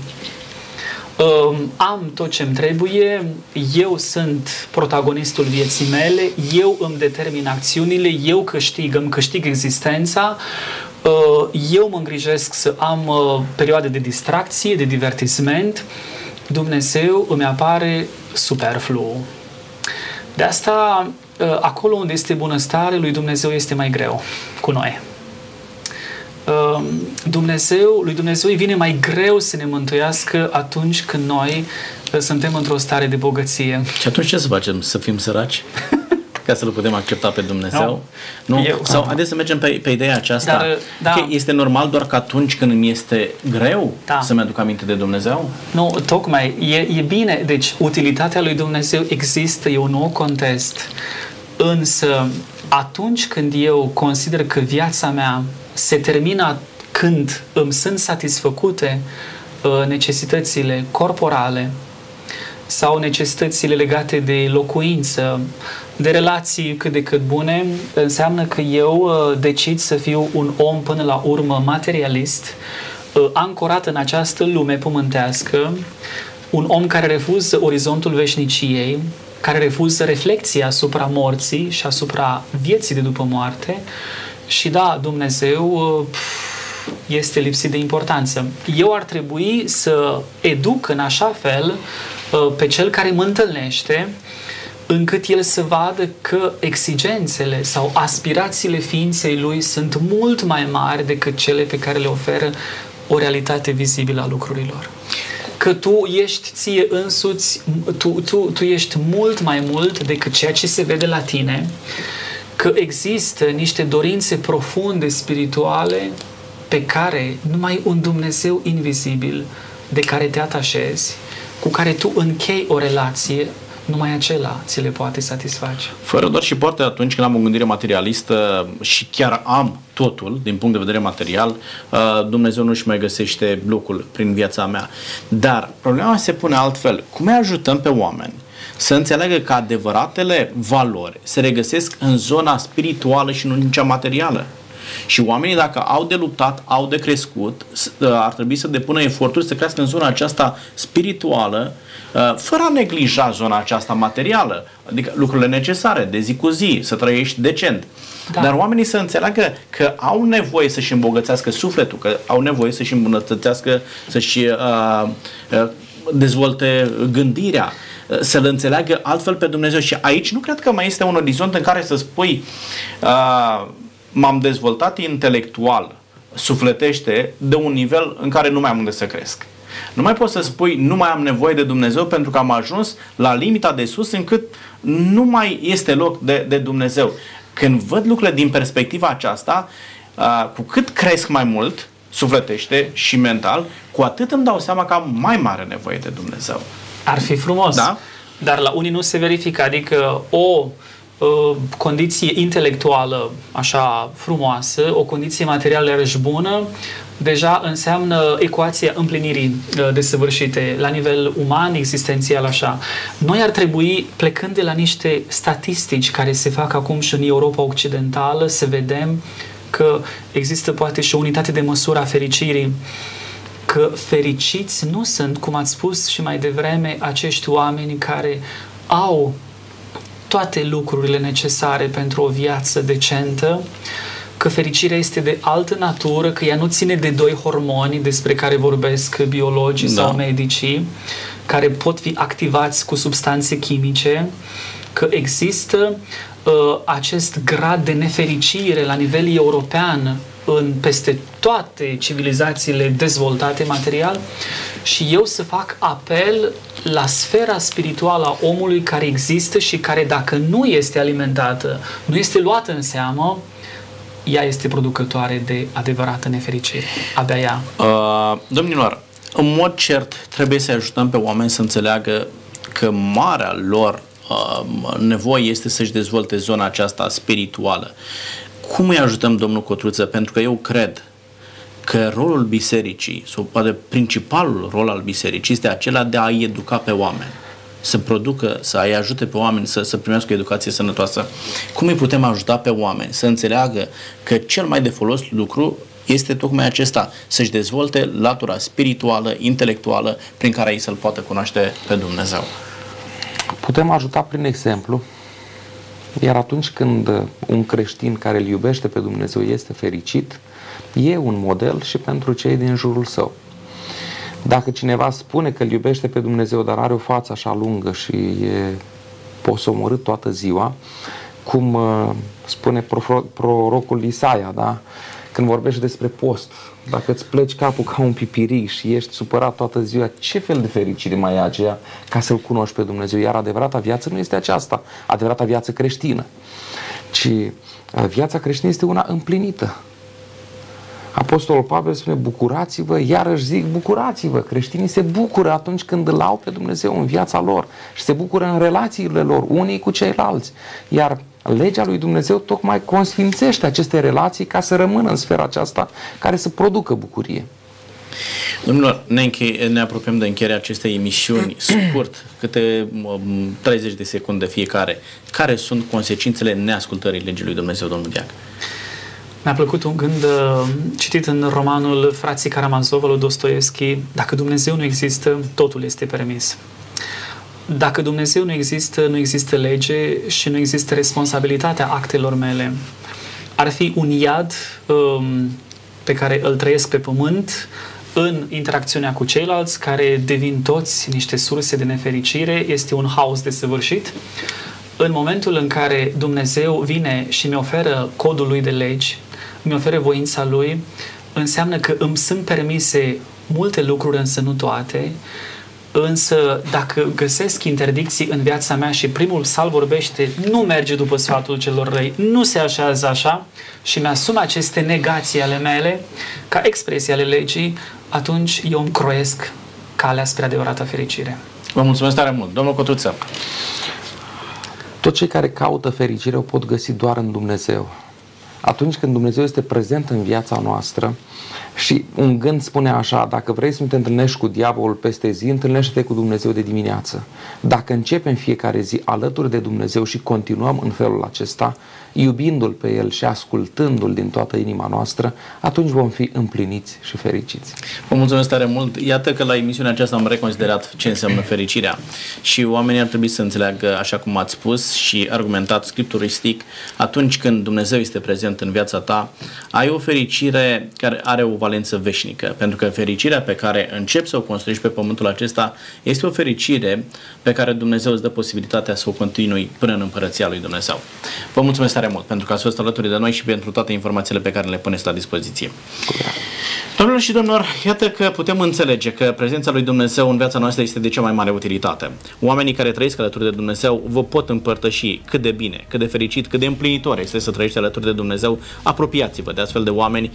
Am tot ce-mi trebuie, eu sunt protagonistul vieții mele, eu îmi determin acțiunile, eu câștig, îmi câștig existența, eu mă îngrijesc să am perioade de distracție, de divertisment, Dumnezeu îmi apare superflu. De asta, ă, acolo unde este bunăstare, lui Dumnezeu este mai greu cu noi. Ă, Dumnezeu, lui Dumnezeu îi vine mai greu să ne mântuiască atunci când noi ă, suntem într-o stare de bogăție. Și atunci ce să facem? Să fim săraci? [LAUGHS] ca să-L putem accepta pe Dumnezeu? No. Nu? Eu, Sau haideți să mergem pe, pe ideea aceasta. Dar, da. okay, este normal doar că atunci când îmi este greu da. să-mi aduc aminte de Dumnezeu? Nu, tocmai. E, e bine. Deci, utilitatea lui Dumnezeu există, eu nu o contest. Însă, atunci când eu consider că viața mea se termină când îmi sunt satisfăcute uh, necesitățile corporale sau necesitățile legate de locuință, de relații cât de cât bune, înseamnă că eu uh, decid să fiu un om până la urmă materialist, uh, ancorat în această lume pământească, un om care refuză orizontul veșniciei, care refuză reflexia asupra morții și asupra vieții de după moarte și da, Dumnezeu uh, este lipsit de importanță. Eu ar trebui să educ în așa fel pe cel care mă întâlnește încât el să vadă că exigențele sau aspirațiile ființei lui sunt mult mai mari decât cele pe care le oferă o realitate vizibilă a lucrurilor. Că tu ești ție însuți, tu, tu, tu ești mult mai mult decât ceea ce se vede la tine, că există niște dorințe profunde spirituale pe care numai un Dumnezeu invizibil de care te atașezi, cu care tu închei o relație, numai acela ți le poate satisface. Fără doar și poate atunci când am o gândire materialistă și chiar am totul din punct de vedere material, uh, Dumnezeu nu-și mai găsește locul prin viața mea. Dar problema se pune altfel. Cum îi ajutăm pe oameni să înțeleagă că adevăratele valori se regăsesc în zona spirituală și nu în cea materială? Și oamenii, dacă au de luptat, au de crescut, uh, ar trebui să depună eforturi să crească în zona aceasta spirituală, uh, fără a neglija zona aceasta materială, adică lucrurile necesare, de zi cu zi, să trăiești decent. Da. Dar oamenii să înțeleagă că au nevoie să-și îmbogățească sufletul, că au nevoie să-și îmbunătățească, să-și uh, uh, dezvolte gândirea, să-L înțeleagă altfel pe Dumnezeu. Și aici nu cred că mai este un orizont în care să spui uh, m-am dezvoltat intelectual sufletește de un nivel în care nu mai am unde să cresc. Nu mai poți să spui nu mai am nevoie de Dumnezeu pentru că am ajuns la limita de sus încât nu mai este loc de, de Dumnezeu. Când văd lucrurile din perspectiva aceasta, uh, cu cât cresc mai mult, sufletește și mental, cu atât îmi dau seama că am mai mare nevoie de Dumnezeu. Ar fi frumos. Da? Dar la unii nu se verifică, adică o uh, condiție intelectuală așa frumoasă, o condiție materială iarăși bună, deja înseamnă ecuația împlinirii uh, desăvârșite la nivel uman, existențial așa. Noi ar trebui, plecând de la niște statistici care se fac acum și în Europa Occidentală, să vedem că există poate și o unitate de măsură a fericirii că fericiți nu sunt, cum ați spus și mai devreme, acești oameni care au toate lucrurile necesare pentru o viață decentă, că fericirea este de altă natură, că ea nu ține de doi hormoni despre care vorbesc biologii da. sau medicii, care pot fi activați cu substanțe chimice, că există uh, acest grad de nefericire la nivel european în peste toate civilizațiile dezvoltate material și eu să fac apel la sfera spirituală a omului care există și care dacă nu este alimentată, nu este luată în seamă, ea este producătoare de adevărată nefericire. Abia ea. Uh, domnilor, în mod cert trebuie să ajutăm pe oameni să înțeleagă că marea lor uh, nevoie este să-și dezvolte zona aceasta spirituală. Cum îi ajutăm, domnul Cotruță? Pentru că eu cred că rolul bisericii, sau poate principalul rol al bisericii, este acela de a-i educa pe oameni să producă, să îi ajute pe oameni să, să primească o educație sănătoasă. Cum îi putem ajuta pe oameni să înțeleagă că cel mai de folos lucru este tocmai acesta, să-și dezvolte latura spirituală, intelectuală, prin care ei să-L poată cunoaște pe Dumnezeu. Putem ajuta prin exemplu, iar atunci când un creștin care îl iubește pe Dumnezeu este fericit, e un model și pentru cei din jurul său. Dacă cineva spune că îl iubește pe Dumnezeu, dar are o față așa lungă și e posomorât toată ziua, cum uh, spune prorocul Isaia, da? când vorbește despre post, dacă îți pleci capul ca un pipiric și ești supărat toată ziua, ce fel de fericire mai e aceea ca să-L cunoști pe Dumnezeu? Iar adevărata viață nu este aceasta, adevărata viață creștină, ci uh, viața creștină este una împlinită. Apostolul Pavel spune, bucurați-vă, iarăși zic, bucurați-vă. Creștinii se bucură atunci când îl au pe Dumnezeu în viața lor și se bucură în relațiile lor, unii cu ceilalți. Iar legea lui Dumnezeu tocmai consfințește aceste relații ca să rămână în sfera aceasta care să producă bucurie. Domnilor, ne, înche- ne apropiem de încheierea acestei emisiuni [CLEARS THROAT] scurt, câte 30 de secunde fiecare. Care sunt consecințele neascultării legii lui Dumnezeu, domnul Diac? Mi-a plăcut un gând uh, citit în romanul Frații Karamazov lui Dostoevski, dacă Dumnezeu nu există, totul este permis. Dacă Dumnezeu nu există, nu există lege și nu există responsabilitatea actelor mele. Ar fi un iad um, pe care îl trăiesc pe pământ, în interacțiunea cu ceilalți, care devin toți niște surse de nefericire, este un haos de săvârșit. În momentul în care Dumnezeu vine și mi oferă codul lui de legi, mi oferă voința Lui, înseamnă că îmi sunt permise multe lucruri, însă nu toate, Însă, dacă găsesc interdicții în viața mea și primul sal vorbește, nu merge după sfatul celor răi, nu se așează așa și mi-asum aceste negații ale mele ca expresie ale legii, atunci eu îmi croiesc calea spre adevărata fericire. Vă mulțumesc tare mult. Domnul Cotuță. Toți cei care caută fericire o pot găsi doar în Dumnezeu atunci când Dumnezeu este prezent în viața noastră și un gând spune așa, dacă vrei să nu te întâlnești cu diavolul peste zi, întâlnește-te cu Dumnezeu de dimineață. Dacă începem fiecare zi alături de Dumnezeu și continuăm în felul acesta, iubindu-L pe El și ascultându-L din toată inima noastră, atunci vom fi împliniți și fericiți. Vă mulțumesc tare mult. Iată că la emisiunea aceasta am reconsiderat ce înseamnă fericirea și oamenii ar trebui să înțeleagă, așa cum ați spus și argumentat scripturistic, atunci când Dumnezeu este prezent în viața ta, ai o fericire care are o valență veșnică, pentru că fericirea pe care începi să o construiești pe pământul acesta este o fericire pe care Dumnezeu îți dă posibilitatea să o continui până în împărăția lui Dumnezeu. Vă mulțumesc tare tare mult pentru că ați fost alături de noi și pentru toate informațiile pe care le puneți la dispoziție. Domnilor și domnilor, iată că putem înțelege că prezența lui Dumnezeu în viața noastră este de cea mai mare utilitate. Oamenii care trăiesc alături de Dumnezeu vă pot împărtăși cât de bine, cât de fericit, cât de împlinitor este să trăiești alături de Dumnezeu. Apropiați-vă de astfel de oameni,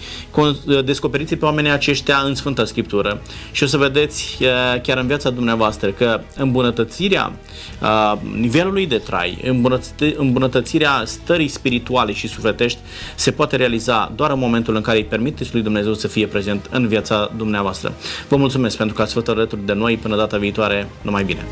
descoperiți pe oamenii aceștia în Sfânta Scriptură și o să vedeți chiar în viața dumneavoastră că îmbunătățirea nivelului de trai, îmbunătățirea stării spirituale și sufletești se poate realiza doar în momentul în care îi permiteți lui Dumnezeu să fie prezent în viața dumneavoastră. Vă mulțumesc pentru că ați fost alături de noi. Până data viitoare, numai bine!